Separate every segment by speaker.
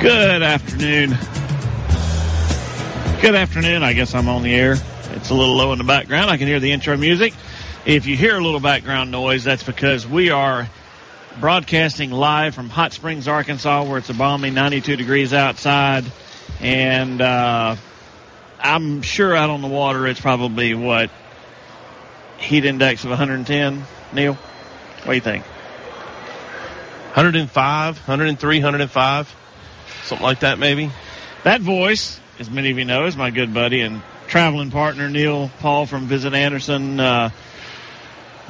Speaker 1: Good afternoon. Good afternoon. I guess I'm on the air. It's a little low in the background. I can hear the intro music. If you hear a little background noise, that's because we are broadcasting live from Hot Springs, Arkansas, where it's a balmy 92 degrees outside. And uh, I'm sure out on the water it's probably what? Heat index of 110, Neil? What do you think?
Speaker 2: 105, 103, 105, something like that, maybe.
Speaker 1: That voice, as many of you know, is my good buddy and traveling partner Neil Paul from Visit Anderson. Uh,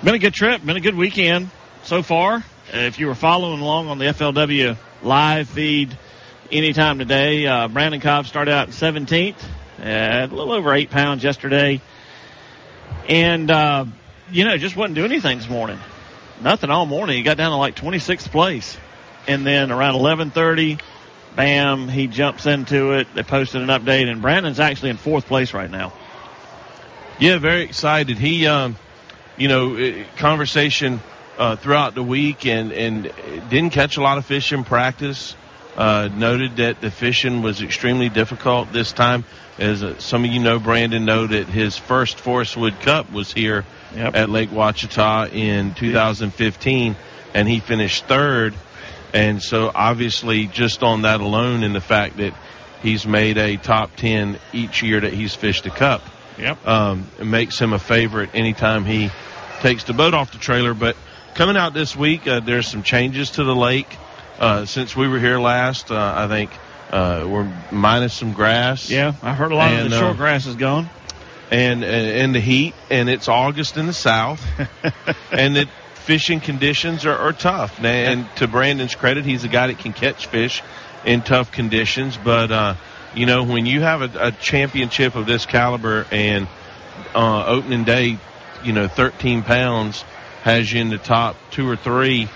Speaker 1: been a good trip, been a good weekend so far. Uh, if you were following along on the FLW live feed anytime today, uh, Brandon Cobb started out in 17th, a little over eight pounds yesterday, and uh, you know just wasn't doing anything this morning. Nothing all morning. He got down to like 26th place, and then around 11:30 bam, he jumps into it. They posted an update, and Brandon's actually in fourth place right now.
Speaker 2: Yeah, very excited. He, um, you know, conversation uh, throughout the week, and and didn't catch a lot of fish in practice. Uh, noted that the fishing was extremely difficult this time. As uh, some of you know, Brandon know that his first Forest Wood Cup was here
Speaker 1: Yep.
Speaker 2: at Lake Ouachita in 2015, and he finished third. And so, obviously, just on that alone, and the fact that he's made a top 10 each year that he's fished a cup,
Speaker 1: Yep.
Speaker 2: um, it makes him a favorite anytime he takes the boat off the trailer. But coming out this week, uh, there's some changes to the lake uh, since we were here last. Uh, I think uh, we're minus some grass.
Speaker 1: Yeah, I heard a lot of
Speaker 2: And,
Speaker 1: the
Speaker 2: uh,
Speaker 1: short grass is gone.
Speaker 2: and and the heat, and it's August in the south, and the fishing conditions are, are tough. Now, And to Brandon's credit, he's a guy that can catch fish in tough conditions. But uh, you know, when you have a, a championship of this caliber and uh, opening day, you know, 13 pounds has you in the top two or three,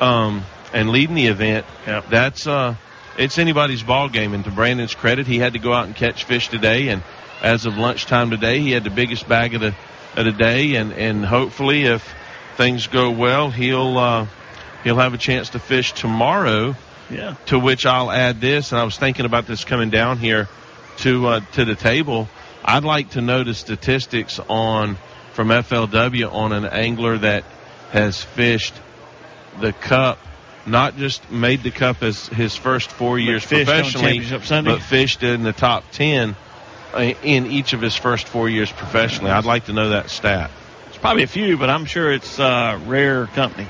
Speaker 2: um, and leading the event.
Speaker 1: Yep.
Speaker 2: That's uh, it's anybody's ball game. And to Brandon's credit, he had to go out and catch fish today. And as of lunchtime today, he had the biggest bag of the of the day. And and hopefully, if things go well, he'll uh, he'll have a chance to fish tomorrow.
Speaker 1: Yeah.
Speaker 2: To which I'll add this, and I was thinking about this coming down here to uh, to the table. I'd like to know the statistics on from FLW on an angler that has fished the cup, not just made the cup as his first four years
Speaker 1: on
Speaker 2: professionally, but fished in the top ten uh, in each of his first four years professionally. I'd like to know that stat.
Speaker 1: Probably a few, but I'm sure it's uh, rare company.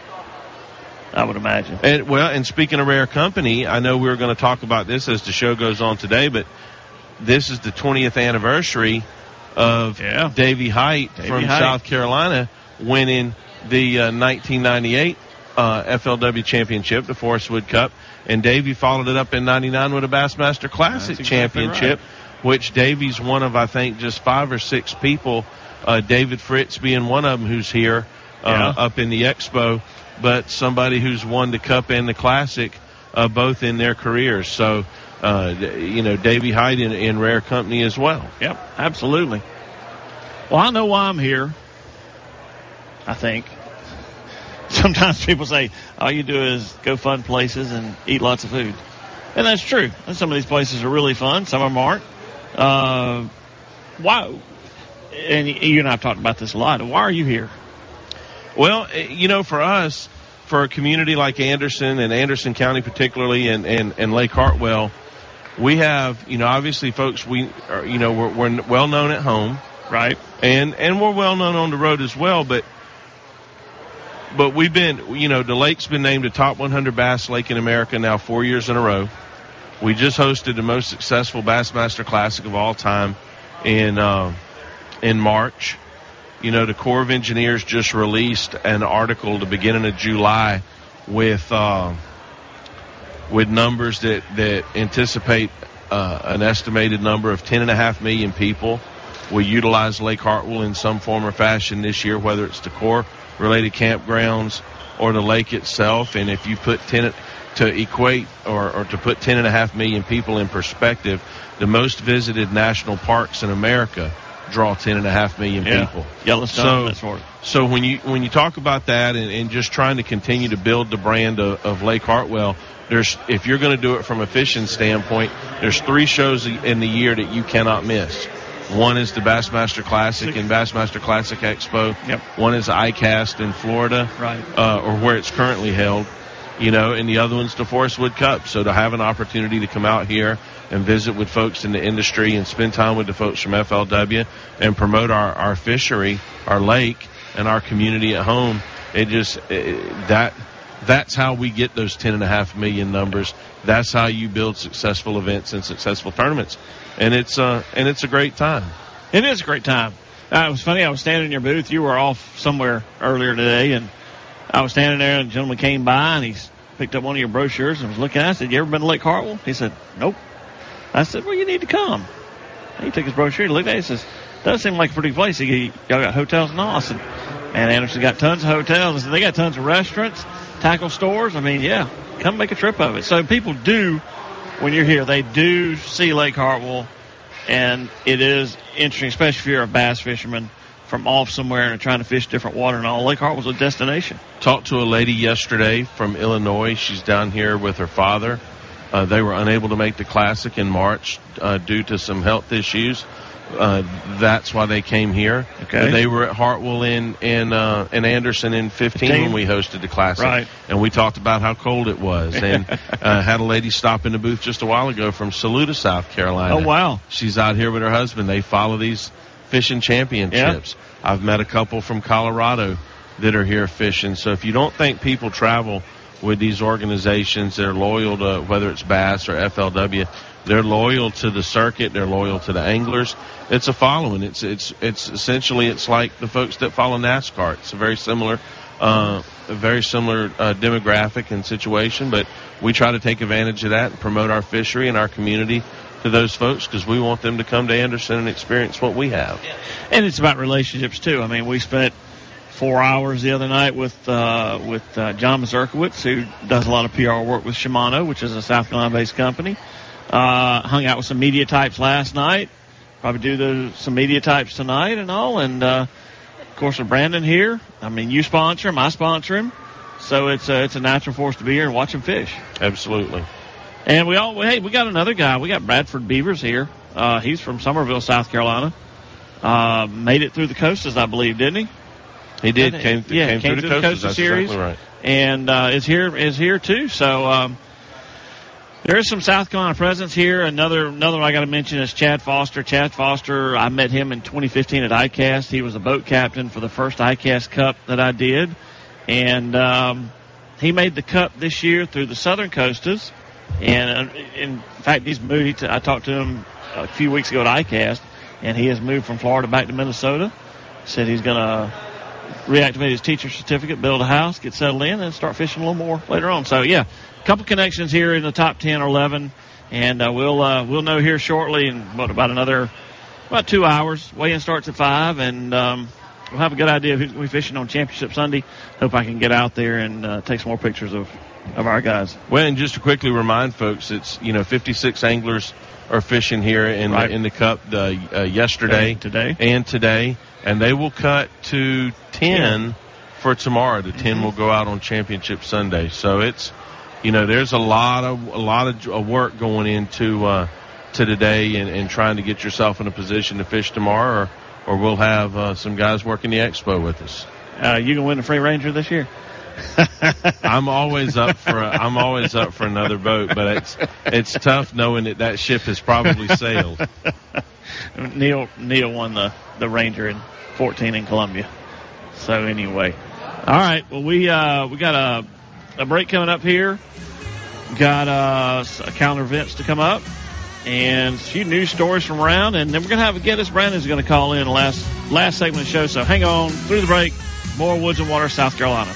Speaker 1: I would imagine.
Speaker 2: And well, and speaking of rare company, I know we are going to talk about this as the show goes on today, but this is the 20th anniversary of
Speaker 1: Yeah.
Speaker 2: Davy Hite
Speaker 1: Davey
Speaker 2: from
Speaker 1: Height.
Speaker 2: South Carolina winning the uh, 1998 uh, FLW championship, the Forest Wood Cup, and Davy followed it up in '99 with a Bassmaster Classic
Speaker 1: exactly
Speaker 2: championship, which Davy's one of I think just five or six people. Uh, David Fritts being one of them who's here uh,
Speaker 1: Yeah.
Speaker 2: up in the expo, but somebody who's won the Cup and the Classic uh, both in their careers. So, uh, you know, Davy Hite in, in rare company as well.
Speaker 1: Yep, absolutely. Well, I know why I'm here. I think. Sometimes people say all you do is go fun places and eat lots of food, and that's true. And some of these places are really fun. Some of them aren't. Uh, why? And you and I have talked about this a lot. Why are you here?
Speaker 2: Well, eh, you know, for us, for a community like Anderson and Anderson County particularly, and and, and Lake Hartwell, we have you know obviously folks we are you know we're, we're well known at home,
Speaker 1: Right.
Speaker 2: and and we're well known on the road as well, but. But we've been, you know, the lake's been named a top 100 bass lake in America now four years in a row. We just hosted the most successful Bassmaster Classic of all time in uh, in March. you know, the Corps of Engineers just released an article the beginning of July with uh, with numbers that that anticipate uh, an estimated number of ten and a half million people will utilize Lake Hartwell in some form or fashion this year, whether it's the Corps related campgrounds or the lake itself. And if you put ten to equate or, or to put ten and a half million people in perspective, the most visited national parks in America draw ten and a half million
Speaker 1: Yeah.
Speaker 2: people.
Speaker 1: Yellowstone,
Speaker 2: So-. So when you when you talk about that and, and just trying to continue to build the brand of, of Lake Hartwell, there's if you're going to do it from a fishing standpoint, there's three shows in the year that you cannot miss. One is the Bassmaster Classic and Bassmaster Classic Expo.
Speaker 1: Yep.
Speaker 2: One is ICAST in Florida,
Speaker 1: Right.
Speaker 2: uh, or where it's currently held. You know, and the other one's the Forest Wood Cup. So to have an opportunity to come out here and visit with folks in the industry and spend time with the folks from FLW and promote our, our fishery, our lake, and our community at home, it just it, that that's how we get those ten and a half million numbers. That's how you build successful events and successful tournaments, and it's uh and it's a great time.
Speaker 1: It is a great time. Uh, it was funny. I was standing in your booth. You were off somewhere earlier today, and I was standing there, and a gentleman came by, and he picked up one of your brochures and was looking at. it. I said, "You ever been to Lake Hartwell?" He said, "Nope." I said, "Well, you need to come." He took his brochure, he looked at it, he says, "Does seem like a pretty place." He, y'all got hotels and all. I said, "Man, Anderson got tons of hotels. I said, they got tons of restaurants, tackle stores. I mean, yeah, come make a trip of it." So people do, when you're here, they do see Lake Hartwell and it is interesting, especially if you're a bass fisherman from off somewhere and trying to fish different water and all. Lake Hart was a destination.
Speaker 2: Talked to a lady yesterday from Illinois. She's down here with her father. Uh, they were unable to make the classic in March uh, due to some health issues. Uh, that's why they came here.
Speaker 1: Okay.
Speaker 2: They were at Hartwell in in, uh, in Anderson in 15 when we hosted the classic,
Speaker 1: Right.
Speaker 2: and we talked about how cold it was. And uh, had a lady stop in the booth just a while ago from Saluda, South Carolina.
Speaker 1: Oh, wow.
Speaker 2: She's out here with her husband. They follow these fishing championships. I've met a couple from Colorado that are here fishing. So if you don't think people travel with these organizations, they're loyal to whether it's Bass or FLW. They're loyal to the circuit. They're loyal to the anglers. It's a following. It's it's it's essentially it's like the folks that follow NASCAR. It's a very similar, uh, a very similar uh, demographic and situation. But we try to take advantage of that and promote our fishery and our community to those folks because we want them to come to Anderson and experience what we have.
Speaker 1: And it's about relationships too. I mean, we spent four hours the other night with uh, with uh, John Mazurkowitz, who does a lot of PR work with Shimano, which is a South Carolina-based company. Uh, hung out with some media types last night. Probably do the, some media types tonight and all. And uh, of course, with Brandon here. I mean, you sponsor him, I sponsor him, so it's a, it's a natural for us to be here and watch him fish.
Speaker 2: Absolutely.
Speaker 1: And we all hey, we got another guy. We got Bradford Beavers here. Uh, he's from Summerville, South Carolina. Uh, made it through the Costas, I believe, didn't he?
Speaker 2: He did. Came,
Speaker 1: yeah,
Speaker 2: came, through the Costas.
Speaker 1: Coastal series,
Speaker 2: exactly right.
Speaker 1: and uh, is here is here too. So um, there is some South Carolina presence here. Another another one I got to mention is Chad Foster. Chad Foster, I met him in 2015 at ICAST. He was a boat captain for the first ICAST Cup that I did, and um, he made the Cup this year through the Southern Costas. And uh, in fact, he's moved. I talked to him a few weeks ago at ICAST, and he has moved from Florida back to Minnesota. Said he's going to reactivate his teacher certificate, build a house, get settled in, and start fishing a little more later on. So yeah, a couple connections here in the top ten or eleven, and uh, we'll uh, we'll know here shortly in what about another about two hours. Weigh-in starts at five, and um, we'll have a good idea of who's going to be fishing on Championship Sunday. Hope I can get out there and uh, take some more pictures of of our guys.
Speaker 2: Well, and just to quickly remind folks, it's you know 56 anglers are fishing here in
Speaker 1: Right.
Speaker 2: the, in the cup uh, uh, yesterday,
Speaker 1: Today.
Speaker 2: and today, and they will cut to 10 for tomorrow. The
Speaker 1: Mm-hmm.
Speaker 2: 10 will go out on Championship Sunday. So it's you know there's a lot of a lot of work going into uh, to today and, and trying to get yourself in a position to fish tomorrow, or or we'll have uh, some guys working the expo with us.
Speaker 1: Uh, you can win the Free Ranger this year.
Speaker 2: I'm always up for a, I'm always up for another boat, but it's it's tough knowing that that ship has probably sailed.
Speaker 1: Neil Neil won the the Ranger in 14 in Columbia. So anyway, all right. Well, we uh, we got a a break coming up here. Got uh, s- calendar events to come up, and a few news stories from around, and then we're gonna have a guest. Brandon's gonna call in the last last segment of the show. So hang on through the break. More Woods and Water, South Carolina.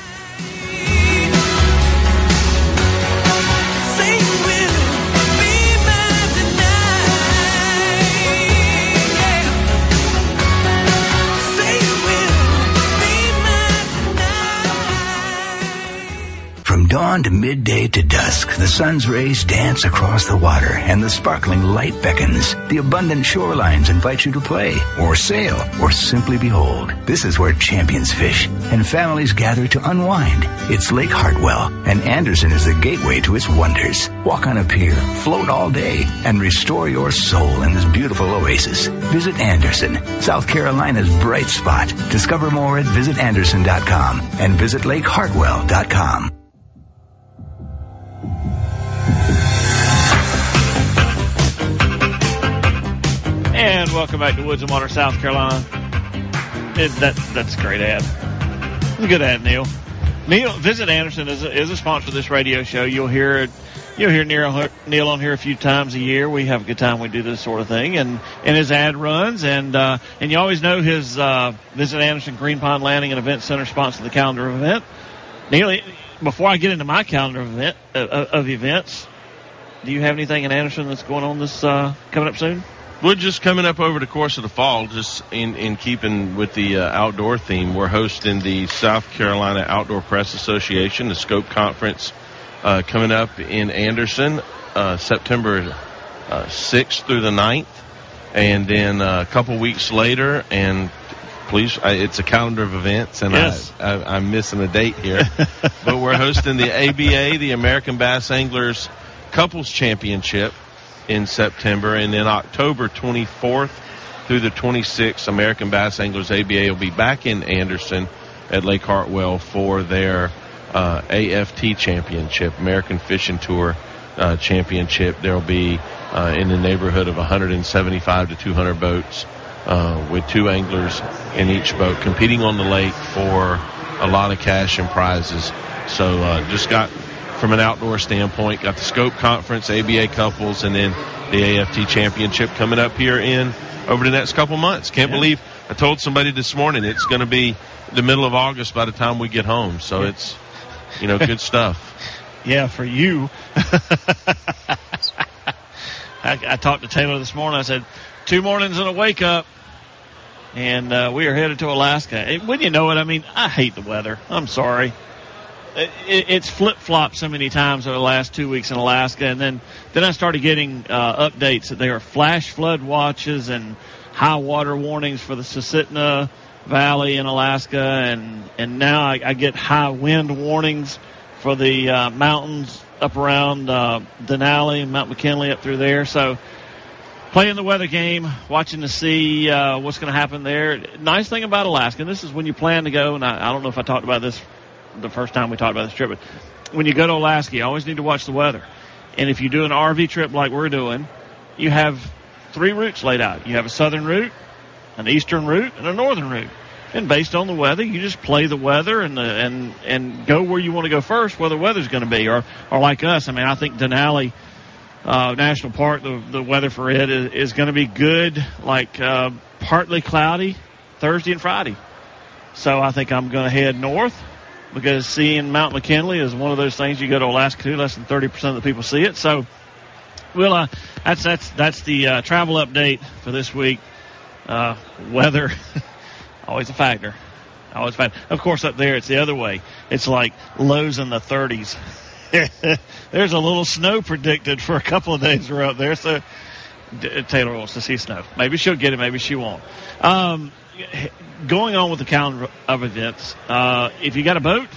Speaker 3: From midday to dusk, the sun's rays dance across the water and the sparkling light beckons. The abundant shorelines invite you to play or sail or simply behold. This is where champions fish and families gather to unwind. It's Lake Hartwell and Anderson is the gateway to its wonders. Walk on a pier, float all day, and restore your soul in this beautiful oasis. Visit Anderson, South Carolina's bright spot. Discover more at visitanderson.com and visit lakehartwell.com.
Speaker 1: welcome back to Woods and Water, South Carolina. It, that that's a great ad. It's a good ad, Neil. Neil, Visit Anderson is a, is a sponsor of this radio show. You'll hear. You'll hear Neil, Neil on here a few times a year. We have a good time. We do this sort of thing, and and his ad runs, and uh, and you always know his uh, Visit Anderson Green Pond Landing and Event Center sponsor the calendar of event. Neil, before I get into my calendar of event uh, of events, do you have anything in Anderson that's going on this uh, coming up soon?
Speaker 2: We're just coming up over the course of the fall, just in, in keeping with the uh, outdoor theme. We're hosting the South Carolina Outdoor Press Association, the Scope Conference, uh, coming up in Anderson, uh, September 6th uh, through the 9th. And then uh, a couple weeks later, and please, I, it's a calendar of events, and
Speaker 1: yes.
Speaker 2: I, am missing a date here. but we're hosting the ABA, the American Bass Anglers Couples Championship in September, and then October 24th through the 26th, American Bass Anglers ABA will be back in Anderson at Lake Hartwell for their uh, AFT Championship, American Fishing Tour uh, Championship. There will be uh, in the neighborhood of 175 to 200 boats uh, with two anglers in each boat competing on the lake for a lot of cash and prizes. So uh, just got from an outdoor standpoint. Got the Scope Conference, ABA couples, and then the AFT Championship coming up here in over the next couple months. Can't yeah. believe I told somebody this morning it's going to be the middle of August by the time we get home. So yeah. it's you know good stuff.
Speaker 1: Yeah, for you. I, I, talked to Taylor this morning. I said two mornings and a wake up. And uh, we are headed to Alaska. And when you know it, I mean, I hate the weather. I'm sorry it, it's flip flopped so many times over the last two weeks in Alaska, and then then I started getting uh, updates that there are flash flood watches and high water warnings for the Susitna Valley in Alaska, and and now I, I get high wind warnings for the uh, mountains up around uh, Denali and Mount McKinley up through there. So playing the weather game, watching to see uh, what's going to happen there. Nice thing about Alaska, and this is when you plan to go, and I, I don't know if I talked about this the first time we talked about this trip, but when you go to Alaska, you always need to watch the weather. And if you do an RV trip like we're doing, you have three routes laid out. You have a southern route, an eastern route, and a northern route. And based on the weather, you just play the weather and the, and and go where you want to go first, where the weather's going to be. Or or like us, I mean, I think Denali uh, National Park, the the weather for it is, is going to be good, like uh, partly cloudy Thursday and Friday. So I think I'm going to head north because seeing Mount McKinley is one of those things you go to Alaska to. Less than 30% of the people see it. So, well, uh, that's that's that's the uh, travel update for this week. Uh, weather, always a factor. Always a factor. Of course, up there it's the other way. It's like lows in the 30s. There's a little snow predicted for a couple of days we're up there. So Taylor wants to see snow. Maybe she'll get it. Maybe she won't. Um, going on with the calendar of events, uh, if you got a boat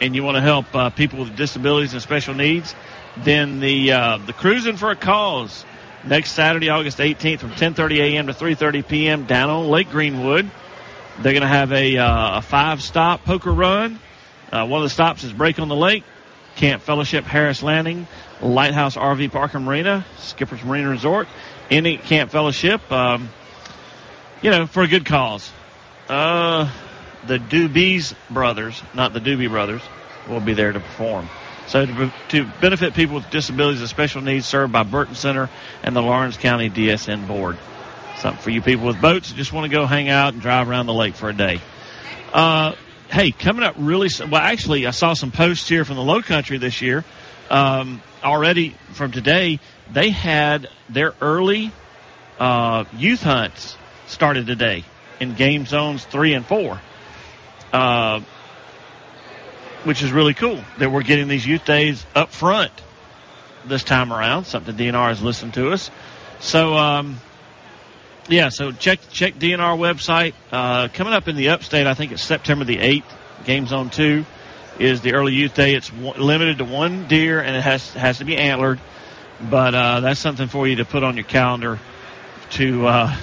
Speaker 1: and you want to help uh, people with disabilities and special needs, then the uh, the cruising for a cause next Saturday, August 18th, from 10:30 a.m. to 3:30 p.m. down on Lake Greenwood. They're going to have a, uh, a five-stop poker run. Uh, one of the stops is Break on the Lake, Camp Fellowship Harris Landing, Lighthouse RV Park and Marina, Skipper's Marina Resort, any Camp Fellowship. Um, you know, for a good cause. Uh, the Doobies brothers, not the Doobie brothers, will be there to perform. So to, to benefit people with disabilities and special needs served by Burton Center and the Laurens County DSN Board. Something for you people with boats who just want to go hang out and drive around the lake for a day. Uh, hey, coming up really, well, actually, I saw some posts here from the low country this year. Um, already from today, they had their early uh, youth hunts started today in game zones three and four. Uh, which is really cool that we're getting these youth days up front this time around. Something DNR has listened to us. So, um, yeah, so check check DNR website. Uh, coming up in the upstate, I think it's September the 8th, Game Zone 2 is the early youth day. It's w- limited to one deer and it has has to be antlered. But uh, that's something for you to put on your calendar to uh,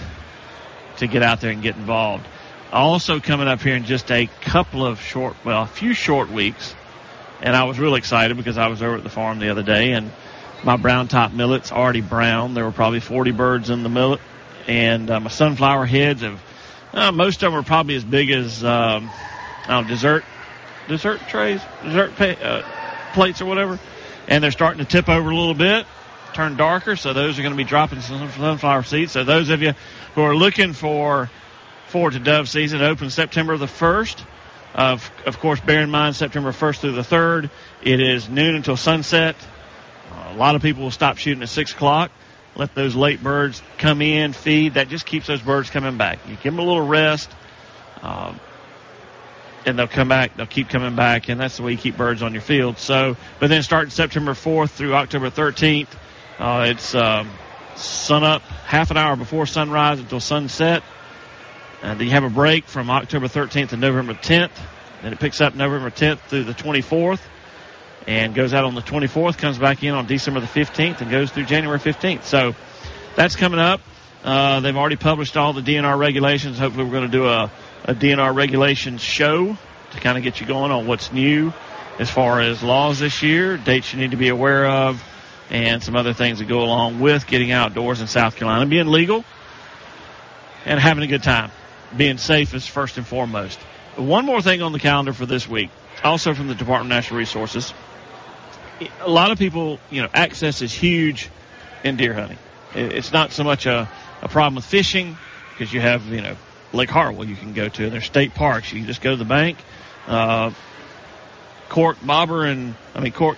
Speaker 1: to get out there and get involved. Also coming up here in just a couple of short, well, a few short weeks, and I was really excited because I was over at the farm the other day and my brown top millet's already brown. There were probably 40 birds in the millet, and uh, my sunflower heads have uh, most of them are probably as big as um, know, dessert dessert trays, dessert pa- uh, plates or whatever, and they're starting to tip over a little bit, turn darker. So those are going to be dropping some sunflower seeds. So those of you who are looking for forward to dove season, it opens September the first. Of, of course, bear in mind September 1st through the 3rd. It is noon until sunset. A lot of people will stop shooting at 6 o'clock. Let those late birds come in, feed. That just keeps those birds coming back. You give them a little rest, um, and they'll come back. They'll keep coming back, and that's the way you keep birds on your field. So, but then starting September 4th through October 13th, uh, it's um, sun up half an hour before sunrise until sunset. And then you have a break from October 13th to November 10th. Then it picks up November 10th through the 24th and goes out on the 24th, comes back in on December the 15th, and goes through January 15th. So that's coming up. Uh, they've already published all the DNR regulations. Hopefully, we're going to do a, a DNR regulations show to kind of get you going on what's new as far as laws this year, dates you need to be aware of, and some other things that go along with getting outdoors in South Carolina, being legal and having a good time. Being safe is first and foremost. One more thing on the calendar for this week, also from the Department of Natural Resources. A lot of people, you know, access is huge in deer hunting. It's not so much a, a problem with fishing because you have, you know, Lake Hartwell you can go to. There's state parks. You can just go to the bank, uh, cork, bobber, and I mean cork,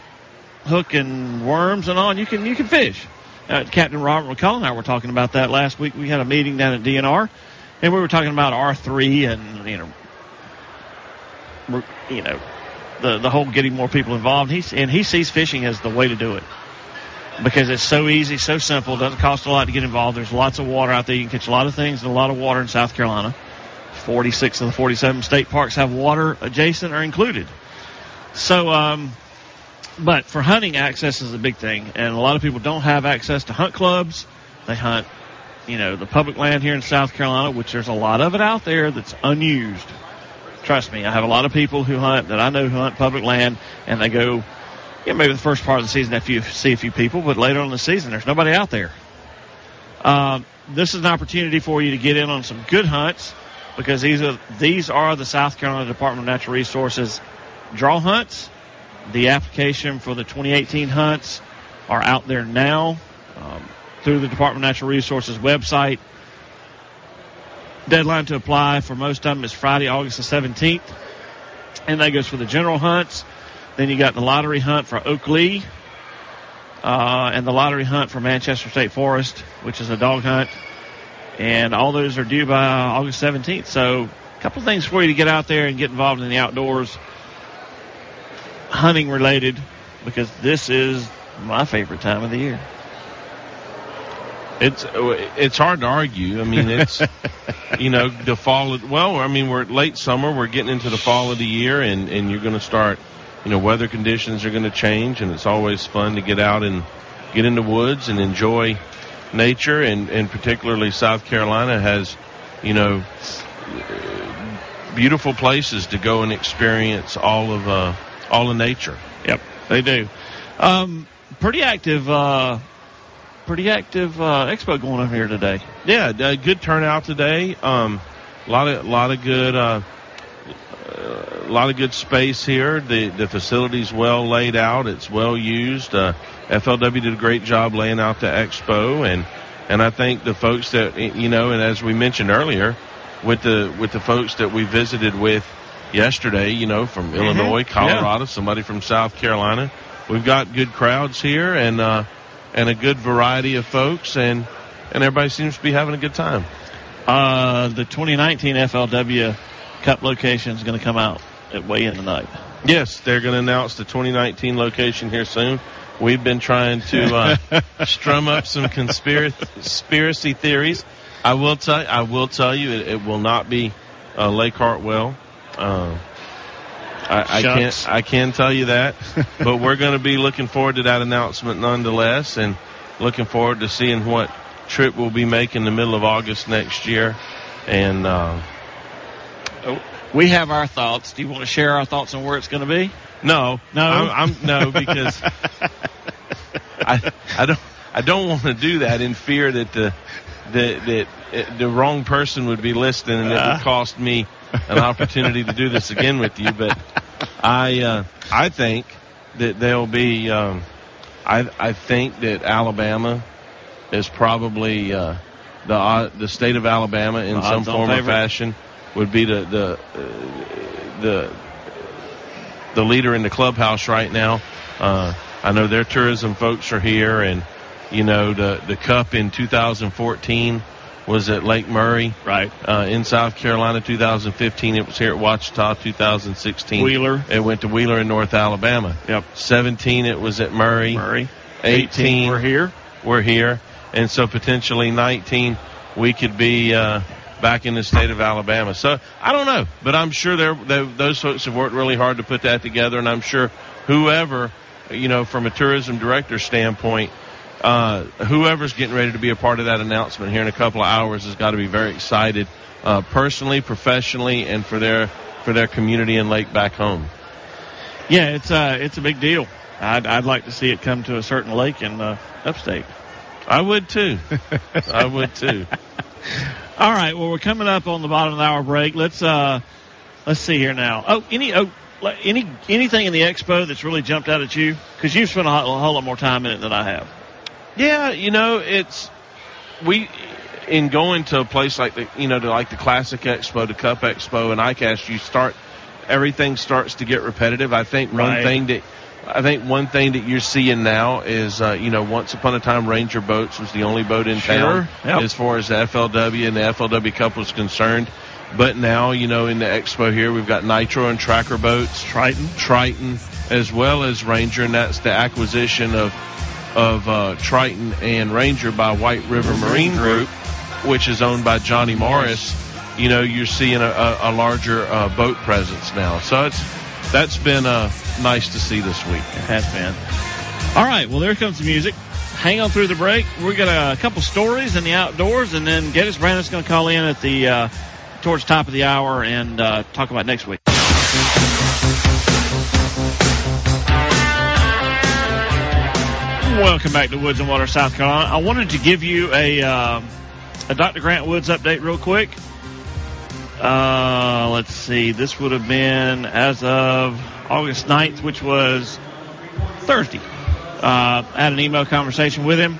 Speaker 1: hook, and worms and on. You can you can fish. Uh, Captain Robert McCullough and I were talking about that last week. We had a meeting down at DNR, and we were talking about R three and you know, you know, the the whole getting more people involved. He's and he sees fishing as the way to do it because it's so easy, so simple, doesn't cost a lot to get involved. There's lots of water out there. You can catch a lot of things and a lot of water in South Carolina. 46 of the 47 state parks have water adjacent or included. So, um, but for hunting, access is a big thing, and a lot of people don't have access to hunt clubs. They hunt, you know, the public land here in South Carolina, which there's a lot of it out there that's unused. Trust me, I have a lot of people who hunt that I know who hunt public land, and they go, yeah, maybe the first part of the season if you see a few people, but later on in the season, there's nobody out there. Um, this is an opportunity for you to get in on some good hunts because these are these are the South Carolina Department of Natural Resources draw hunts. The application for the 2018 hunts are out there now um, through the Department of Natural Resources website. Deadline to apply for most of them is Friday, August the 17th, and that goes for the general hunts. Then you got the lottery hunt for Oakley uh, and the lottery hunt for Manchester State Forest, which is a dog hunt. And all those are due by August 17th. So, a couple things for you to get out there and get involved in the outdoors, hunting related, because this is my favorite time of the year.
Speaker 2: It's it's hard to argue. I mean, it's you know the fall. Of, well, I mean we're late summer. We're getting into the fall of the year, and and you're going to start. You know, weather conditions are going to change, and it's always fun to get out and get in the woods and enjoy nature. And and particularly South Carolina has, you know, beautiful places to go and experience all of uh, all in nature.
Speaker 1: Yep, they do. Um, pretty active, uh, pretty active uh, expo going on here today.
Speaker 2: Yeah, uh, good turnout today. Um, a lot of lot of good uh, uh, a lot of good space here. The the facility's well laid out. It's well used. Uh, FLW did a great job laying out the expo, and and I think the folks that you know, and as we mentioned earlier, with the with the folks that we visited with yesterday, you know, from mm-hmm. Illinois, Colorado, yeah. somebody from South Carolina, we've got good crowds here, and uh, and a good variety of folks, and and everybody seems to be having a good time.
Speaker 1: Uh, the 2019 FLW Cup location is going to come out at weigh in tonight.
Speaker 2: Yes, they're going to announce the 2019 location here soon. We've been trying to uh, strum up some conspiracy theories. I will tell. I will tell you, it, it will not be uh, Lake Hartwell. Uh, I, I can't. I can tell you that, but we're going to be looking forward to that announcement nonetheless, and looking forward to seeing what trip we'll be making in the middle of August next year. And uh,
Speaker 1: oh, we have our thoughts. Do you want to share our thoughts on where it's going to be?
Speaker 2: No,
Speaker 1: no,
Speaker 2: I'm, I'm no because I I don't I don't want to do that in fear that the that that the wrong person would be listening and it would uh. cost me an opportunity to do this again with you. But I uh, I think that there'll be um, I I think that Alabama is probably uh, the uh, the state of Alabama in the some form or fashion would be the the uh, the the leader in the clubhouse right now. Uh, I know their tourism folks are here, and you know the the cup in 2014 was at Lake Murray,
Speaker 1: right
Speaker 2: uh, in South Carolina. 2015, it was here at Ouachita. 2016,
Speaker 1: Wheeler.
Speaker 2: It went to Wheeler in North Alabama.
Speaker 1: Yep.
Speaker 2: 17, it was at Murray.
Speaker 1: Murray.
Speaker 2: 18, 18
Speaker 1: we're here.
Speaker 2: We're here, and so potentially 19, we could be. Uh, back in the state of Alabama. So I don't know, but I'm sure they're, those folks have worked really hard to put that together, and I'm sure whoever, you know, from a tourism director standpoint, uh, whoever's getting ready to be a part of that announcement here in a couple of hours has got to be very excited, uh, personally, professionally, and for their for their community and lake back home.
Speaker 1: Yeah, it's uh, it's a big deal. I'd, I'd like to see it come to a certain lake in uh, upstate.
Speaker 2: I would too. I would too.
Speaker 1: All right. Well, we're coming up on the bottom of the hour break. Let's uh, let's see here now. Oh, any oh, any anything in the expo that's really jumped out at you? Because you've spent a whole, a whole lot more time in it than I have.
Speaker 2: Yeah, you know, it's we in going to a place like the you know to like the Classic Expo, the Cup Expo, and ICAST, you start everything starts to get repetitive. I think
Speaker 1: right.
Speaker 2: one thing that I think one thing that you're seeing now is, uh, you know, once upon a time, Ranger Boats was the only boat in
Speaker 1: sure.
Speaker 2: town
Speaker 1: yep.
Speaker 2: as far as the FLW and the FLW Cup was concerned. But now, you know, in the expo here, we've got Nitro and Tracker boats,
Speaker 1: Triton,
Speaker 2: Triton, as well as Ranger, and that's the acquisition of of uh, Triton and Ranger by White River Marine Group, which is owned by Johnny Morris. You know, you're seeing a, a, a larger uh, boat presence now, so it's that's been uh, nice to see this week.
Speaker 1: It has been. All right, well, there comes the music. Hang on through the break. We've got a couple stories in the outdoors, and then Geddes Brandon's going to call in at the uh, towards top of the hour and uh, talk about next week. Welcome back to Woods and Water, South Carolina. I wanted to give you a uh, a Dr. Grant Woods update real quick. Uh, let's see. This would have been as of August 9th, which was Thursday. Uh, I had an email conversation with him.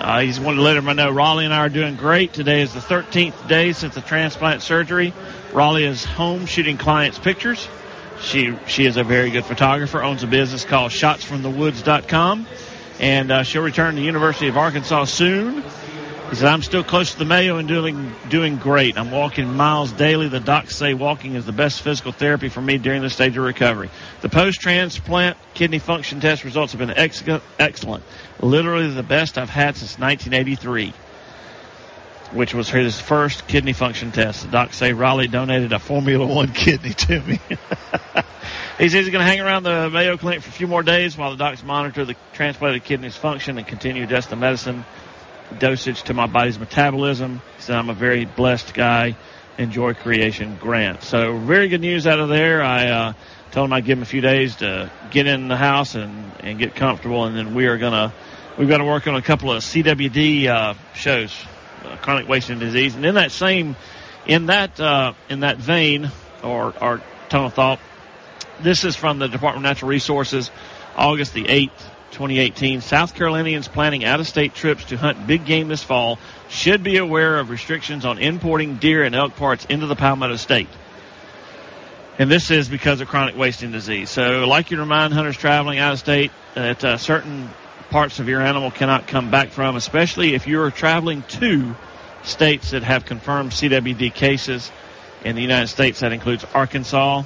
Speaker 1: Uh, he's wanted to let everyone know Raleigh and I are doing great. Today is the 13th day since the transplant surgery. Raleigh is home shooting clients' pictures. She she is a very good photographer. Owns a business called ShotsFromTheWoods.com and uh, she'll return to the University of Arkansas soon. He said, I'm still close to the Mayo and doing doing great. I'm walking miles daily. The docs say walking is the best physical therapy for me during this stage of recovery. The post-transplant kidney function test results have been ex- excellent. Literally the best I've had since 1983, which was his first kidney function test. The docs say Raleigh donated a Formula One kidney to me. He says he's going to hang around the Mayo Clinic for a few more days while the docs monitor the transplanted kidney's function and continue to adjust the medicine dosage to my body's metabolism. He said I'm a very blessed guy. Enjoy creation, Grant. So very good news out of there. I uh, told him I'd give him a few days to get in the house and, and get comfortable, and then we are gonna we've got to work on a couple of CWD uh, shows, uh, chronic wasting disease, and in that same in that uh, in that vein or or of thought. This is from the Department of Natural Resources, August the 8th, 2018. South Carolinians planning out of state trips to hunt big game this fall should be aware of restrictions on importing deer and elk parts into the Palmetto State. And this is because of chronic wasting disease. So, like you remind hunters traveling out of state that uh, certain parts of your animal cannot come back from, especially if you're traveling to states that have confirmed CWD cases. In the United States, that includes Arkansas,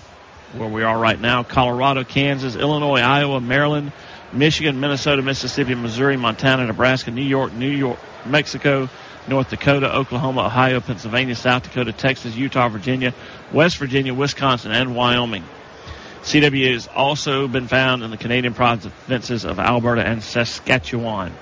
Speaker 1: where we are right now, Colorado, Kansas, Illinois, Iowa, Maryland, Michigan, Minnesota, Mississippi, Missouri, Montana, Nebraska, New York, New York, Mexico, North Dakota, Oklahoma, Ohio, Pennsylvania, South Dakota, Texas, Utah, Virginia, West Virginia, Wisconsin, and Wyoming. CW has also been found in the Canadian provinces of Alberta and Saskatchewan.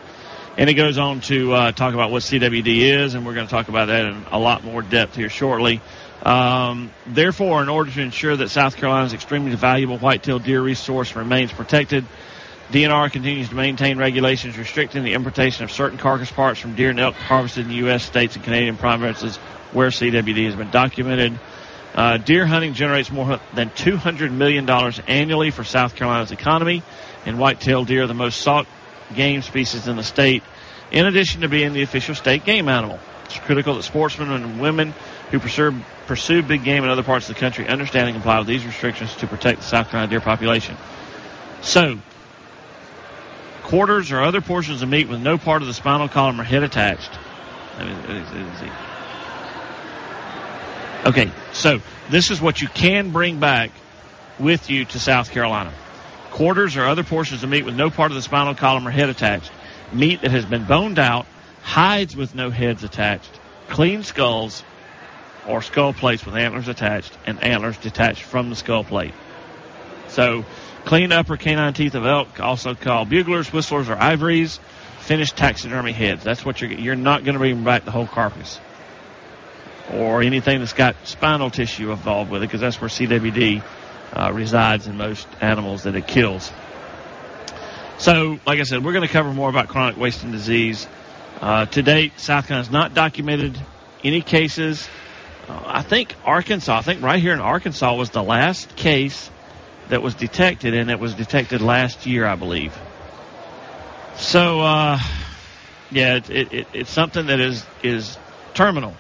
Speaker 1: And it goes on to uh, talk about what CWD is, and we're going to talk about that in a lot more depth here shortly. Um, therefore, in order to ensure that South Carolina's extremely valuable whitetail deer resource remains protected, DNR continues to maintain regulations restricting the importation of certain carcass parts from deer and elk harvested in the U.S. states and Canadian provinces where CWD has been documented. Uh, deer hunting generates more than $200 million annually for South Carolina's economy, and whitetail deer are the most sought game species in the state, in addition to being the official state game animal. It's critical that sportsmen and women who pursue, pursue big game in other parts of the country understand and comply with these restrictions to protect the South Carolina deer population. So, quarters or other portions of meat with no part of the spinal column or head attached. Okay, so this is what you can bring back with you to South Carolina. Quarters or other portions of meat with no part of the spinal column or head attached. Meat that has been boned out, hides with no heads attached, clean skulls, or skull plates with antlers attached and antlers detached from the skull plate. So, clean upper canine teeth of elk, also called buglers, whistlers, or ivories, finished taxidermy heads. That's what you're. You're not going to bring back the whole carcass or anything that's got spinal tissue involved with it, because that's where CWD uh, resides in most animals that it kills. So, like I said, we're going to cover more about chronic wasting disease. Uh, to date, South Carolina has not documented any cases. I think Arkansas, I think right here in Arkansas was the last case that was detected, and it was detected last year, I believe. So, uh, yeah, it, it, it, it's something that is is terminal.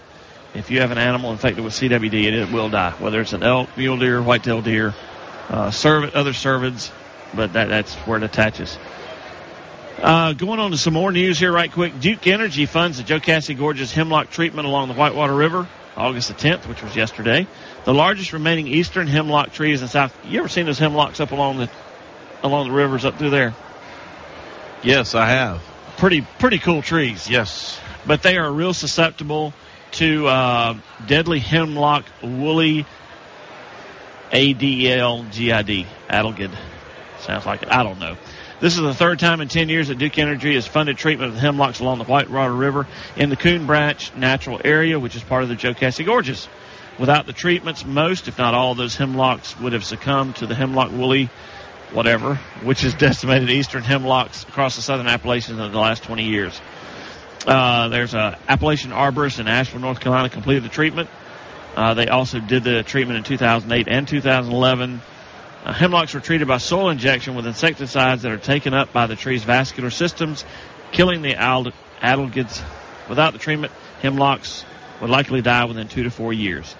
Speaker 1: If you have an animal infected with CWD, it, will die, whether it's an elk, mule deer, white-tailed deer, uh, cervid, other cervids, but that, that's where it attaches. Uh, going on to some more news here, right quick. Duke Energy funds the Jocassee Gorges hemlock treatment along the Whitewater River, August the 10th, which was yesterday. The largest remaining eastern hemlock trees in South. You ever seen those hemlocks up along the along the rivers up through there?
Speaker 2: Yes, I have.
Speaker 1: Pretty pretty cool trees.
Speaker 2: Yes,
Speaker 1: but they are real susceptible to uh, deadly hemlock woolly ADLGID. Adelgid. Sounds like it. I don't know. This is the third time in 10 years that Duke Energy has funded treatment of the hemlocks along the Whitewater River in the Coon Branch Natural Area, which is part of the Joe Jocassee Gorges. Without the treatments, most, if not all, of those hemlocks would have succumbed to the hemlock woolly whatever, which has decimated eastern hemlocks across the southern Appalachians in the last 20 years. Uh, there's a Appalachian arborist in Asheville, North Carolina, completed the treatment. Uh, they also did the treatment in 2008 and 2011. Uh, hemlocks were treated by soil injection with insecticides that are taken up by the tree's vascular systems, killing the adelgids. Without the treatment, hemlocks would likely die within two to four years.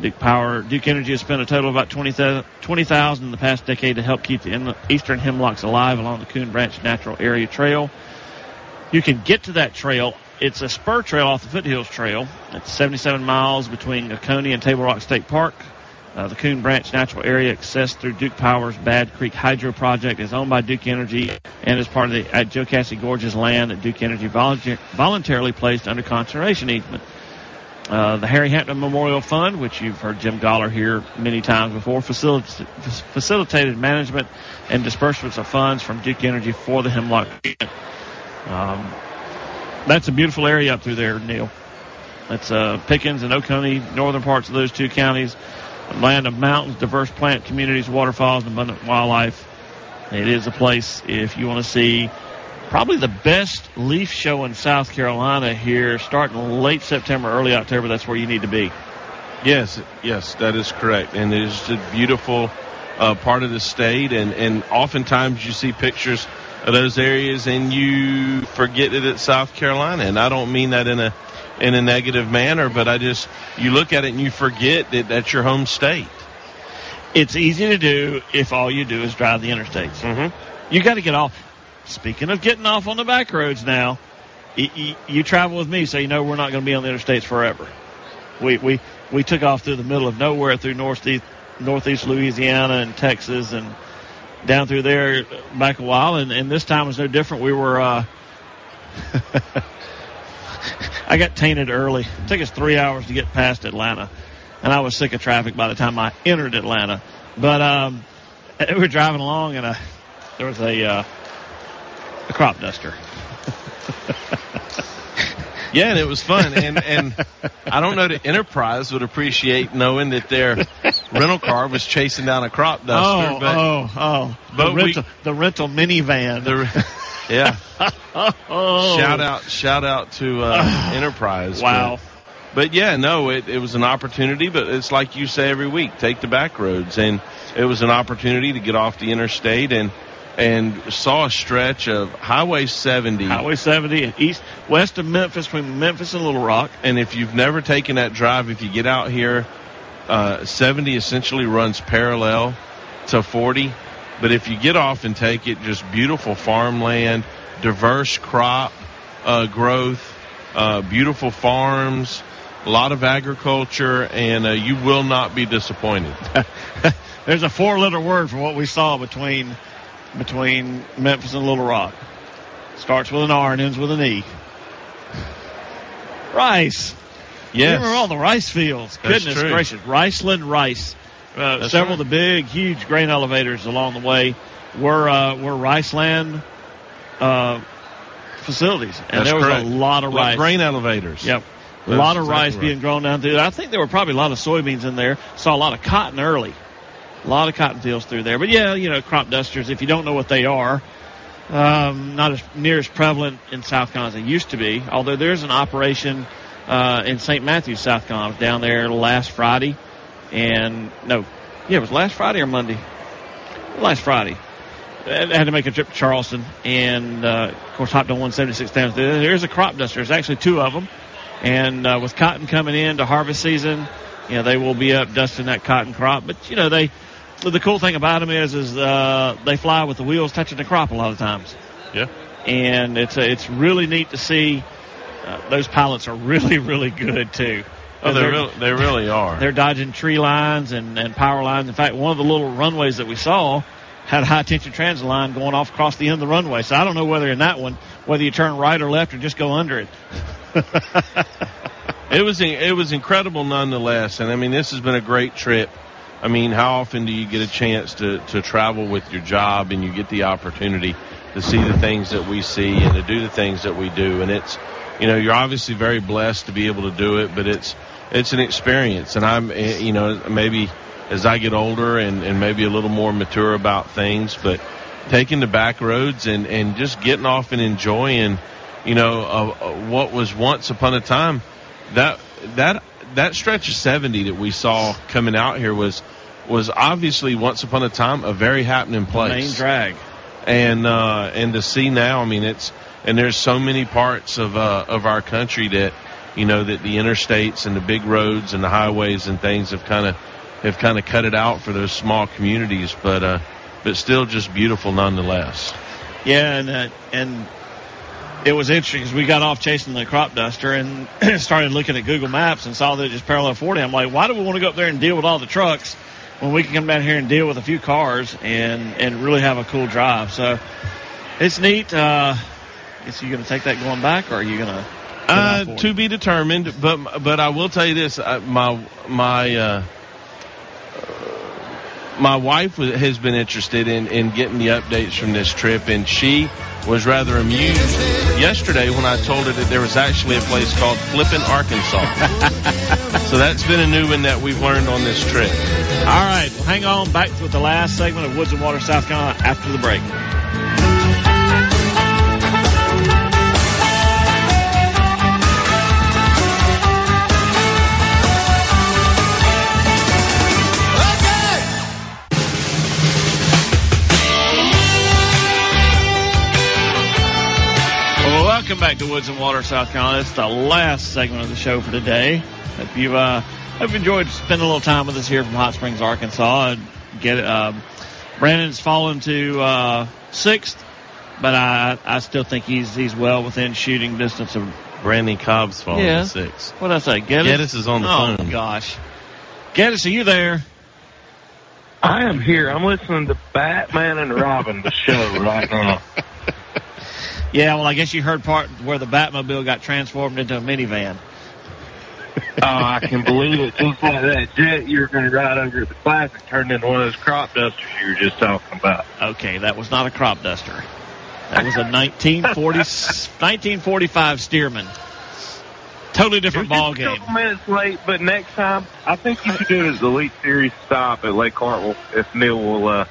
Speaker 1: Duke Power, Duke Energy has spent a total of about 20,000 20, in the past decade to help keep the eastern hemlocks alive along the Coon Branch Natural Area Trail. You can get to that trail. It's a spur trail off the Foothills Trail. It's 77 miles between Oconee and Table Rock State Park. Uh, the Coon Branch Natural Area accessed through Duke Power's Bad Creek Hydro Project is owned by Duke Energy and is part of the at Jocassee Gorges land that Duke Energy volunteer, voluntarily placed under conservation easement. Uh, the Harry Hampton Memorial Fund, which you've heard Jim Goller here many times before, facilitated, facilitated management and disbursements of funds from Duke Energy for the Hemlock um, that's a beautiful area up through there, Neil. That's uh, Pickens and Oconee, northern parts of those two counties. Land of mountains, diverse plant communities, waterfalls, and abundant wildlife. It is a place if you want to see probably the best leaf show in South Carolina here, starting late September, early October. That's where you need to be.
Speaker 2: Yes, yes, that is correct, and it is a beautiful uh, part of the state, and and oftentimes you see pictures of those areas, and you forget that it's South Carolina, and I don't mean that in a in a negative manner, but I just you look at it and you forget that that's your home state.
Speaker 1: It's easy to do if all you do is drive the interstates.
Speaker 2: Mm-hmm.
Speaker 1: You got to get off. Speaking of getting off on the back roads now, you, you, you travel with me, so you know we're not going to be on the interstates forever. We we we took off through the middle of nowhere through northeast northeast Louisiana and Texas and down through there back a while, and, and this time was no different. We were. Uh, I got tainted early. It took us three hours to get past Atlanta, and I was sick of traffic by the time I entered Atlanta. But um, we were driving along, and uh, there was a uh, a crop duster.
Speaker 2: Yeah, and it was fun. And and I don't know that Enterprise would appreciate knowing that their rental car was chasing down a crop duster.
Speaker 1: oh,
Speaker 2: but
Speaker 1: oh, oh!
Speaker 2: but
Speaker 1: the
Speaker 2: we-
Speaker 1: rental, the rental minivan.
Speaker 2: the yeah,
Speaker 1: oh,
Speaker 2: shout out shout out to uh, Enterprise.
Speaker 1: Wow.
Speaker 2: But, but yeah, no, it, it was an opportunity. But it's like you say every week, take the back roads, and it was an opportunity to get off the interstate and and saw a stretch of Highway 70.
Speaker 1: Highway 70 east west of Memphis, between Memphis and Little Rock.
Speaker 2: And if you've never taken that drive, if you get out here, uh, 70 essentially runs parallel to 40. But if you get off and take it, just beautiful farmland, diverse crop uh, growth, uh, beautiful farms, a lot of agriculture, and uh, you will not be disappointed.
Speaker 1: There's a four-letter word for what we saw between between Memphis and Little Rock. Starts with an R and ends with an E. Rice.
Speaker 2: Yes.
Speaker 1: remember all the rice fields?
Speaker 2: That's
Speaker 1: Goodness
Speaker 2: true.
Speaker 1: gracious, Riceland Rice. Uh,
Speaker 2: That's
Speaker 1: several
Speaker 2: right.
Speaker 1: of the big, huge grain elevators along the way were uh, were Riceland uh, facilities, and
Speaker 2: That's
Speaker 1: there was
Speaker 2: correct.
Speaker 1: a lot of
Speaker 2: Like
Speaker 1: rice.
Speaker 2: grain elevators.
Speaker 1: Yep. A lot of
Speaker 2: exactly
Speaker 1: rice
Speaker 2: right.
Speaker 1: being grown down through there. I think there were probably a lot of soybeans in there. Saw a lot of cotton early. A lot of cotton fields through there. But yeah, you know, crop dusters, if you don't know what they are, um, not as near as prevalent in South Carolina as they used to be. Although there's an operation uh, in St. Matthews, South was down there last Friday. And no, yeah, it was last Friday or Monday? Last Friday. I had to make a trip to Charleston, and uh, of course hopped on 176 down there. There's a crop duster. There's actually two of them, and uh, with cotton coming in to harvest season, you know they will be up dusting that cotton crop. But you know they, the cool thing about them is is uh, they fly with the wheels touching the crop a lot of times,
Speaker 2: Yeah.
Speaker 1: and it's it's really neat to see. Uh, those pilots are really really good too.
Speaker 2: Oh, they really, they really are.
Speaker 1: they're dodging tree lines and, and power lines. In fact, one of the little runways that we saw had a high tension transit line going off across the end of the runway. So I don't know whether in that one, whether you turn right or left or just go under it.
Speaker 2: It was it was incredible nonetheless, and I mean this has been a great trip. I mean, how often do you get a chance to to travel with your job and you get the opportunity to see the things that we see and to do the things that we do? And it's you know you're obviously very blessed to be able to do it, but it's it's an experience, and I'm eh, you know maybe as I get older and and maybe a little more mature about things, but taking the back roads and and just getting off and enjoying you know uh, what was once upon a time that that that stretch of 70 that we saw coming out here was was obviously once upon a time a very happening place.
Speaker 1: Main
Speaker 2: place
Speaker 1: drag.
Speaker 2: and uh and to see now i mean it's and there's so many parts of uh of our country that you know that the interstates and the big roads and the highways and things have kind of have kind of cut it out for those small communities but uh but still just beautiful nonetheless
Speaker 1: Yeah, and uh, and it was interesting because we got off chasing the crop duster and started looking at Google Maps and saw that it just parallel 40. I'm like, why do we want to go up there and deal with all the trucks when we can come down here and deal with a few cars and and really have a cool drive? So it's neat. Uh, guess you going to take that going back, or are you going to?
Speaker 2: Uh, to be determined, but but I will tell you this: uh, my my uh, my wife has been interested in in getting the updates from this trip, and she was rather amused yesterday when I told her that there was actually a place called Flippin, Arkansas. so that's been a new one that we've learned on this trip.
Speaker 1: All right, well, hang on back with the last segment of Woods and Water, South Carolina after the break. Welcome back to Woods and Water, South Carolina. It's the last segment of the show for today. If you've uh, hope you enjoyed spending a little time with us here from Hot Springs, Arkansas. Get uh, Brandon's fallen to uh, sixth, but I I still think he's he's well within shooting distance of.
Speaker 2: Brandon Cobb's falling
Speaker 1: Yeah.
Speaker 2: to six.
Speaker 1: What did I say? Geddes?
Speaker 2: Geddes is on the
Speaker 1: oh,
Speaker 2: phone.
Speaker 1: Oh gosh. Geddes, are you there?
Speaker 4: I am here. I'm listening to Batman and Robin, the show right now.
Speaker 1: Yeah, well, I guess you heard part where the Batmobile got transformed into a minivan.
Speaker 4: Oh, I can believe it. Just like that jet you were going to ride under the classic turned into one of those crop dusters you were just talking about.
Speaker 1: Okay, that was not a crop duster. That was a 1940, 1945 Stearman. Totally different ball
Speaker 4: Just a
Speaker 1: game.
Speaker 4: couple minutes late, but next time I think you should do it as the Elite Series stop at Lake Hartwell if Neil will uh,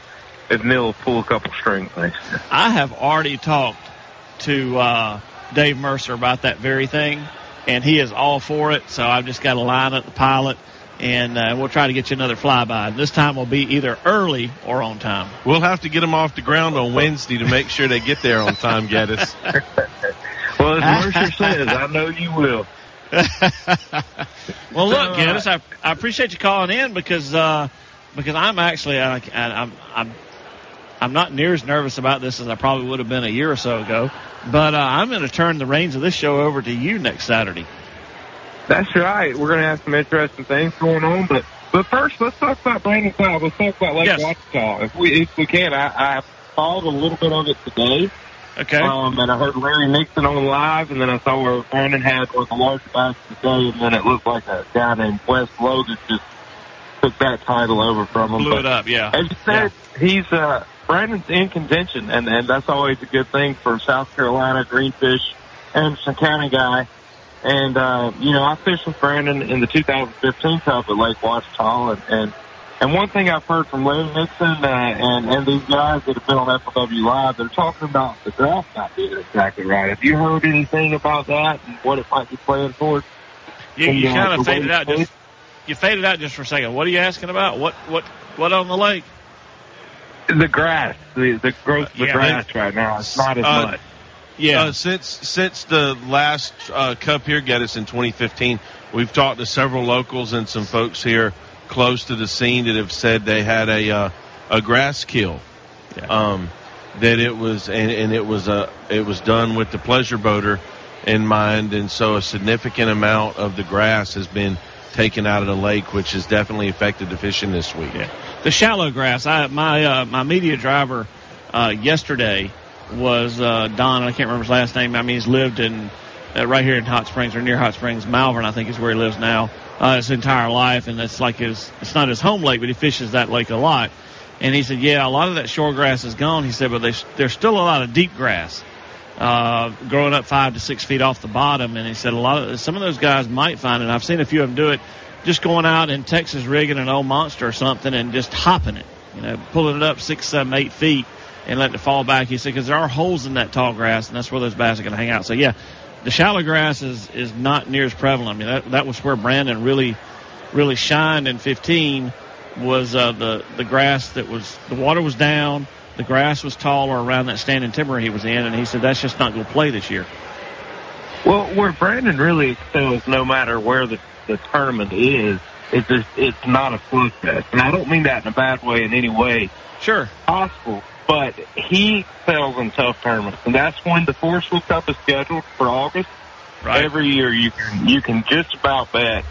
Speaker 4: if Neil will pull a couple strings next year.
Speaker 1: I have already talked to uh, Dave Mercer about that very thing, and he is all for it. So I've just got to line up the pilot, and uh, we'll try to get you another flyby. This time will be either early or on time.
Speaker 2: We'll have to get them off the ground on Wednesday to make sure they get there on time, Geddes.
Speaker 4: Well, as Mercer says, I know you will.
Speaker 1: well, look, Geddes, I, I appreciate you calling in because uh, because I'm actually I, I, I'm I'm I'm not near as nervous about this as I probably would have been a year or so ago. But uh, I'm going to turn the reins of this show over to you next Saturday.
Speaker 4: That's right. We're going to have some interesting things going on, but but first, let's talk about Brandon Cobb. Let's talk about Lake
Speaker 1: Yes.
Speaker 4: If we if we can, I, I followed a little bit of it today.
Speaker 1: Okay.
Speaker 4: Um, and I heard Larry Nixon on live, and then I saw where Brandon had was a large bass today, and then it looked like a guy named Wes Logan just took that title over from him.
Speaker 1: Blew
Speaker 4: But
Speaker 1: it up, yeah.
Speaker 4: As you said, he's uh, Brandon's in contention, and and that's always a good thing for South Carolina Greenfish Anderson County guy. And uh, you know, I fished with Brandon in the 2015 Cup at Lake Ouachita, and and, and one thing I've heard from Larry Nixon uh, and and these guys that have been on FLW Live, they're talking about the draft not being exactly right. Have you heard anything about that and what it might be playing towards?
Speaker 1: You, you
Speaker 4: uh,
Speaker 1: kind of faded out. Just you faded out just for a second. What are you asking about? What what what on the lake?
Speaker 4: The grass, the the growth of the
Speaker 1: Yeah,
Speaker 4: grass right now, it's not as
Speaker 2: Uh,
Speaker 4: much.
Speaker 1: Yeah.
Speaker 2: Uh, since since the last uh, Cup here, Geddes in 2015, we've talked to several locals and some folks here close to the scene that have said they had a uh, a grass kill. Um, that it was and, and it was a it was done with the pleasure boater in mind, and so a significant amount of the grass has been taken out of the lake, which has definitely affected the fishing this week.
Speaker 1: the shallow grass. I my uh, my media driver uh, yesterday was uh, Don. I can't remember his last name. I mean, he's lived in uh, right here in Hot Springs or near Hot Springs, Malvern. I think is where he lives now. Uh, his entire life, and it's like his. It's not his home lake, but he fishes that lake a lot. And he said, yeah, a lot of that shore grass is gone. He said, but there's there's still a lot of deep grass. Uh, growing up five to six feet off the bottom, and he said a lot of some of those guys might find it. I've seen a few of them do it, just going out in Texas rigging an old monster or something and just hopping it, you know, pulling it up six, seven, eight feet and letting it fall back. He said because there are holes in that tall grass, and that's where those bass are going to hang out. So yeah, the shallow grass is is not near as prevalent. I mean that that was where Brandon really really shined in 15 was uh, the the grass that was the water was down, the grass was taller around that standing timber he was in, and he said that's just not going to play this year.
Speaker 4: Well, where Brandon really excels, no matter where the, the tournament is, is just, it's not a slugfest. And I don't mean that in a bad way in any way
Speaker 1: Sure.
Speaker 4: possible, but he excels in tough tournaments. And that's when the Forrest Wood Cup is scheduled for August.
Speaker 1: Right.
Speaker 4: Every year you can, you can just about bet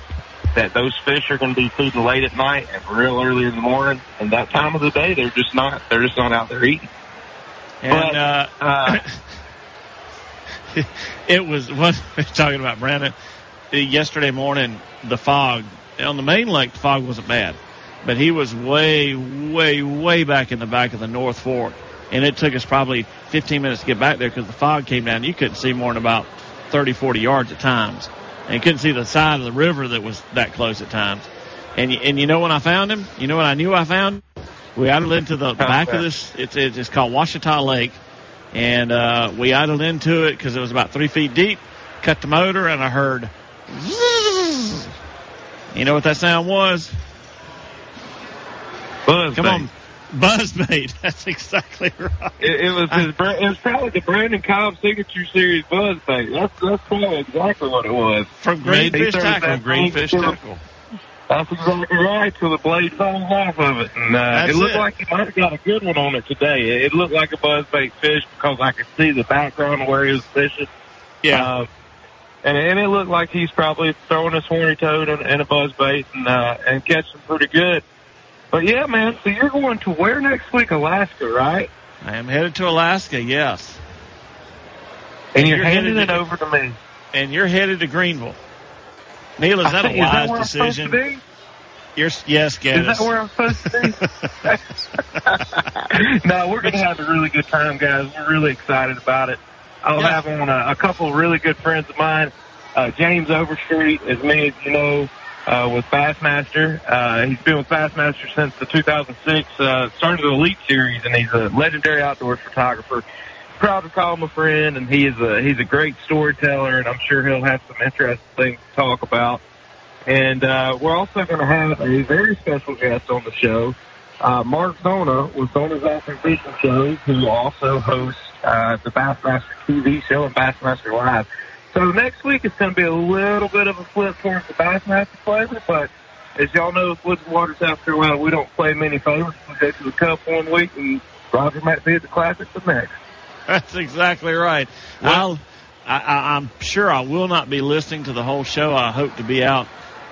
Speaker 4: that those fish are going to be feeding late at night and real early in the morning. And that time of the day, they're just not, they're just not out there eating.
Speaker 1: And
Speaker 4: But,
Speaker 1: uh,
Speaker 4: uh,
Speaker 1: it was what talking about Brandon yesterday morning. The fog on the main lake, the fog wasn't bad, but he was way, way, way back in the back of the North Fork, and it took us probably 15 minutes to get back there because the fog came down. You couldn't see more than about 30, 40 yards at times, and couldn't see the side of the river that was that close at times. And you- and you know when I found him, you know what I knew I found. We idled into the back of this. It's it's it's called Washita Lake and uh, we idled into it because it was about three feet deep. Cut the motor, and I heard. You know what that sound was?
Speaker 4: Buzz
Speaker 1: Come on, Buzzbait. That's exactly right.
Speaker 4: It, it was his. Bra- It was probably the Brandon Cobb Signature Series buzzbait. That's that's probably exactly what it was.
Speaker 1: From
Speaker 2: Made
Speaker 1: Greenfish
Speaker 4: these are
Speaker 1: Tackle.
Speaker 2: From Greenfish. Tackle.
Speaker 4: That's exactly right. Till the blade falls off of it, and uh, it looked
Speaker 1: it.
Speaker 4: like he might have got a good one on it today. It, it looked like a buzzbait fish because I could see the background of where he was fishing.
Speaker 1: Yeah.
Speaker 4: Um, and, and it looked like he's probably throwing a horny toad and, and a buzzbait and uh, and catching pretty good. But yeah, man. So you're going to where next week? Alaska, right?
Speaker 1: I am headed to Alaska, yes.
Speaker 4: And you're,
Speaker 1: You're
Speaker 4: handing it
Speaker 1: to-
Speaker 4: over to me.
Speaker 1: And you're headed to Greenville. Neil, is
Speaker 4: I
Speaker 1: that a
Speaker 4: that
Speaker 1: wise
Speaker 4: supposed
Speaker 1: decision?
Speaker 4: to be?
Speaker 1: You're, yes,
Speaker 4: Is that where I'm supposed to be? no, we're going to have a really good time, guys. We're really excited about it. I'll
Speaker 1: Yeah.
Speaker 4: have on a, a couple of really good friends of mine. Uh, James Overstreet, as many as you know, uh, with Bassmaster. Uh, he's been with Bassmaster since the 2006, uh, started the Elite Series, and he's a legendary outdoors photographer. Proud to call him a friend, and he is a he's a great storyteller, and I'm sure he'll have some interesting things to talk about. And uh, we're also going to have a very special guest on the show, uh, Mark Zona with Zona's Awesome Fishing Show, who also hosts uh, the Bassmaster TV show and Bassmaster Live. So next week it's going to be a little bit of a flip towards the Bassmaster flavor, but as y'all know, with Woods and Water, South Carolina, we don't play many favorites. We go to the Cup one week, and Roger might be at the Classic the next.
Speaker 1: That's exactly right. I'll, I, I, I'm sure I will not be listening to the whole show. I hope to be out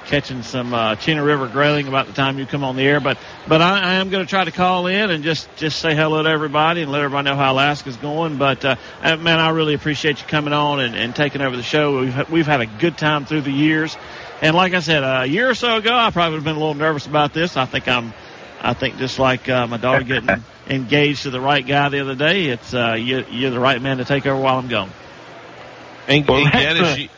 Speaker 1: catching some uh, Chena River grayling about the time you come on the air. But but I, I am going to try to call in and just just say hello to everybody and let everybody know how Alaska's going. But uh, uh, man, I really appreciate you coming on and, and taking over the show. We've we've had a good time through the years. And like I said, uh, a year or so ago, I probably would have been a little nervous about this. I think I'm, I think just like uh, my daughter getting engaged to the right guy the other day, it's uh, you, you're the right man to take over while I'm gone.
Speaker 2: And,
Speaker 4: Well,
Speaker 2: and
Speaker 4: that's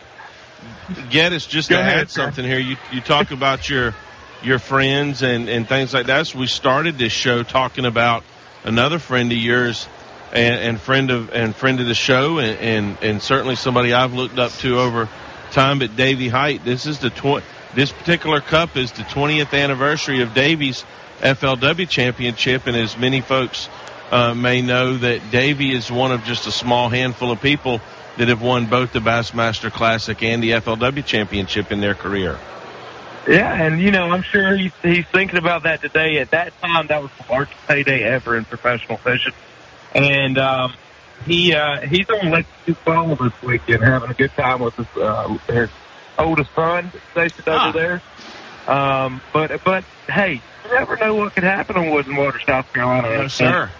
Speaker 2: Gaddis,
Speaker 4: a-
Speaker 2: just
Speaker 4: Go
Speaker 2: to
Speaker 4: ahead,
Speaker 2: add
Speaker 4: sir.
Speaker 2: something here, you you talk about your your friends and and things like that. So we started this show talking about another friend of yours and, and friend of and friend of the show and, and and certainly somebody I've looked up to over time. But Davy Hite, this is the tw- this particular cup is the 20th anniversary of Davy's FLW championship, and as many folks uh, may know, that Davy is one of just a small handful of people that have won both the Bassmaster Classic and the FLW championship in their career.
Speaker 4: Yeah, and you know, I'm sure he's he's thinking about that today. At that time, that was the largest payday ever in professional fishing, and um, he uh, he's on Lake Fall this weekend, having a good time with his uh, his oldest son stationed
Speaker 1: Ah.
Speaker 4: over there. Um, but but hey, you never know what could happen on Woods and Water, South Carolina.
Speaker 1: No, sir.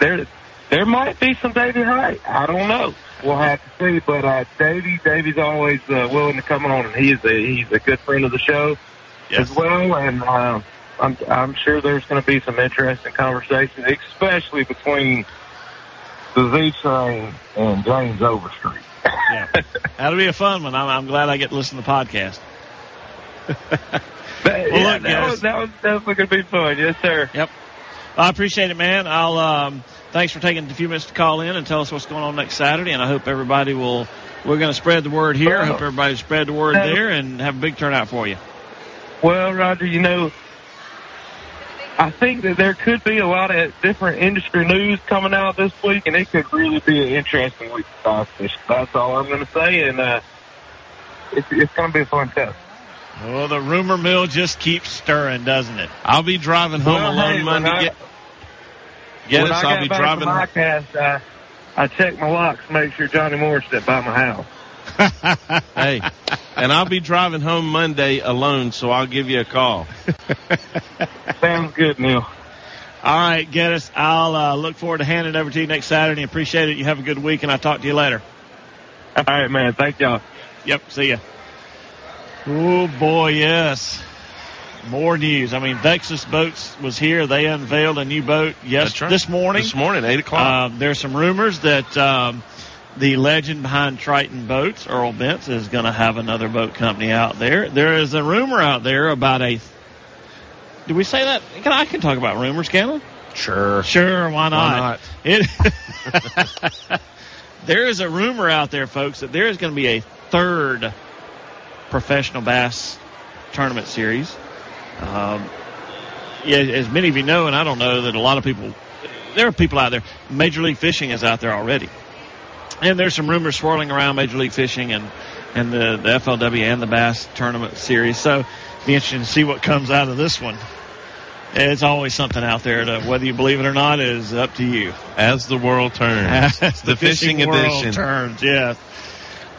Speaker 4: There there might be some Davy Hite. I don't know. We'll have to see. But uh, Davy, Davy's always uh, willing to come on, and he is a he's a good friend of the show
Speaker 1: Yes.
Speaker 4: as well. And uh, I'm I'm sure there's going to be some interesting conversation, especially between the Z Train and James Overstreet.
Speaker 1: Yeah. That'll be a fun one. I'm, I'm glad I get to listen to the podcast. Well,
Speaker 4: yeah,
Speaker 1: look,
Speaker 4: that,
Speaker 1: guys.
Speaker 4: was, that was definitely going to be fun. Yes, sir.
Speaker 1: Yep. I appreciate it, man. I'll um, thanks for taking a few minutes to call in and tell us what's going on next Saturday. And I hope everybody will. We're going to spread the word here. I hope everybody spread the word there and have a big turnout for you.
Speaker 4: Well, Roger, you know, I think that there could be a lot of different industry news coming out this week, and it could really be an interesting week for bass. That's all I'm going to say, and uh, it's, it's going to be a fun test.
Speaker 1: Well, the rumor mill just keeps stirring, doesn't it?
Speaker 2: I'll be driving home
Speaker 4: Well,
Speaker 2: alone
Speaker 4: hey,
Speaker 2: Monday.
Speaker 4: when I-
Speaker 2: Get, get
Speaker 4: when
Speaker 2: us.
Speaker 4: I
Speaker 2: I'll
Speaker 4: got
Speaker 2: be
Speaker 4: back
Speaker 2: driving.
Speaker 4: from my cast, uh, I checked my locks make sure Johnny Morris didn't by my house.
Speaker 2: hey, and I'll be driving home Monday alone, so I'll give you a call.
Speaker 4: Sounds good, Neil.
Speaker 1: All right, get us. I'll uh, look forward to handing it over to you next Saturday. Appreciate it. You have a good week, and I'll talk to you later.
Speaker 4: All right, man. Thank y'all.
Speaker 1: Yep. See ya. Oh boy, yes. More news. I mean, Vexus Boats was here. They unveiled a new boat yes
Speaker 2: right.
Speaker 1: this morning.
Speaker 2: This morning, eight o'clock.
Speaker 1: Um, there's some rumors that um, the legend behind Triton Boats, Earl Bentz, is going to have another boat company out there. There is a rumor out there about a. Do we say that? Can I can talk about rumors, can I?
Speaker 2: sure.
Speaker 1: Sure, why not?
Speaker 2: not?
Speaker 1: It. there is a rumor out there, folks, that there is going to be a third professional bass tournament series. Um, yeah, as many of you know, and I don't know that a lot of people, there are people out there. Major League Fishing is out there already, and there's some rumors swirling around Major League Fishing and and the, the FLW and the Bass Tournament Series. So, be interesting to see what comes out of this one. It's always something out there. To, whether you believe it or not is up to you.
Speaker 2: As the world turns,
Speaker 1: As
Speaker 2: the, fishing,
Speaker 1: world
Speaker 2: edition.
Speaker 1: turns. Yeah.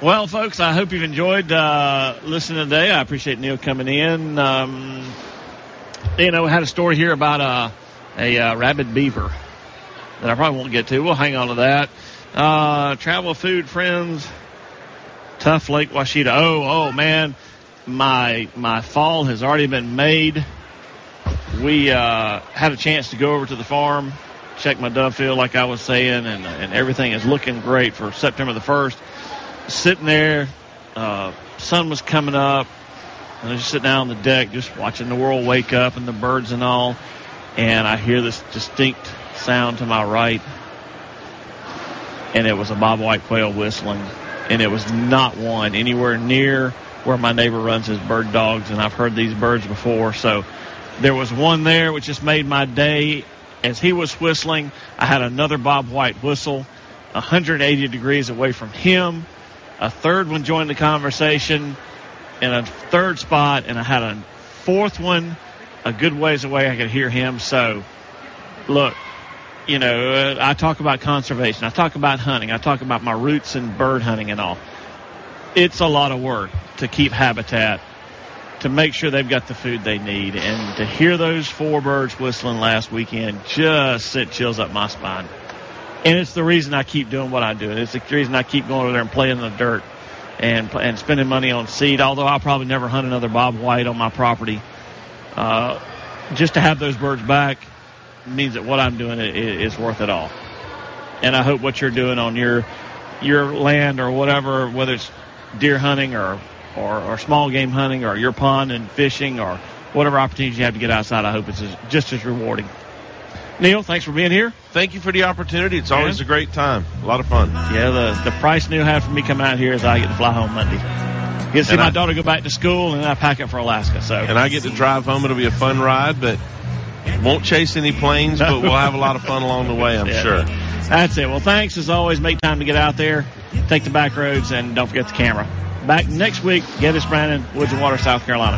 Speaker 1: Well, folks, I hope you've enjoyed uh, listening today. I appreciate Neil coming in. Um, you know, we had a story here about a, a uh, rabid beaver that I probably won't get to. We'll hang on to that. Uh, travel food friends, tough Lake Ouachita. Oh, oh man, my my fall has already been made. We uh, had a chance to go over to the farm, check my dove field, like I was saying, and and everything is looking great for September the first. Sitting there, uh, sun was coming up. And I was just sitting out on the deck, just watching the world wake up and the birds and all. And I hear this distinct sound to my right. And it was a bobwhite quail whistling. And it was not one anywhere near where my neighbor runs his bird dogs. And I've heard these birds before. So there was one there, which just made my day. As he was whistling, I had another bobwhite whistle 180 degrees away from him. A third one joined the conversation in a third spot, and I had a fourth one a good ways away. I could hear him. So, look, you know, uh, I talk about conservation. I talk about hunting. I talk about my roots and bird hunting and all. It's a lot of work to keep habitat, to make sure they've got the food they need, and to hear those four birds whistling last weekend just sent chills up my spine. And it's the reason I keep doing what I do. It's the reason I keep going over there and playing in the dirt and and spending money on seed. Although I'll probably never hunt another bob white on my property, uh, just to have those birds back means that what I'm doing is, is worth it all. And I hope what you're doing on your your land or whatever, whether it's deer hunting or or, or small game hunting or your pond and fishing or whatever opportunities you have to get outside, I hope it's just as rewarding. Neil, thanks for being here.
Speaker 2: Thank you for the opportunity. It's always a great time. A lot of fun.
Speaker 1: Yeah, the the price Neil had for me coming out here is I get to fly home Monday. Get to see
Speaker 2: And
Speaker 1: my
Speaker 2: I-
Speaker 1: daughter go back to school, and then I pack up for Alaska. So
Speaker 2: And I get to drive home. It'll be a fun ride, but won't chase any planes, but we'll have a lot of fun along the way, I'm
Speaker 1: Yeah.
Speaker 2: sure.
Speaker 1: That's it. Well, thanks as always. Make time to get out there, take the back roads, and don't forget the camera. Back next week, Geddes Brandon, Woods and Water, South Carolina.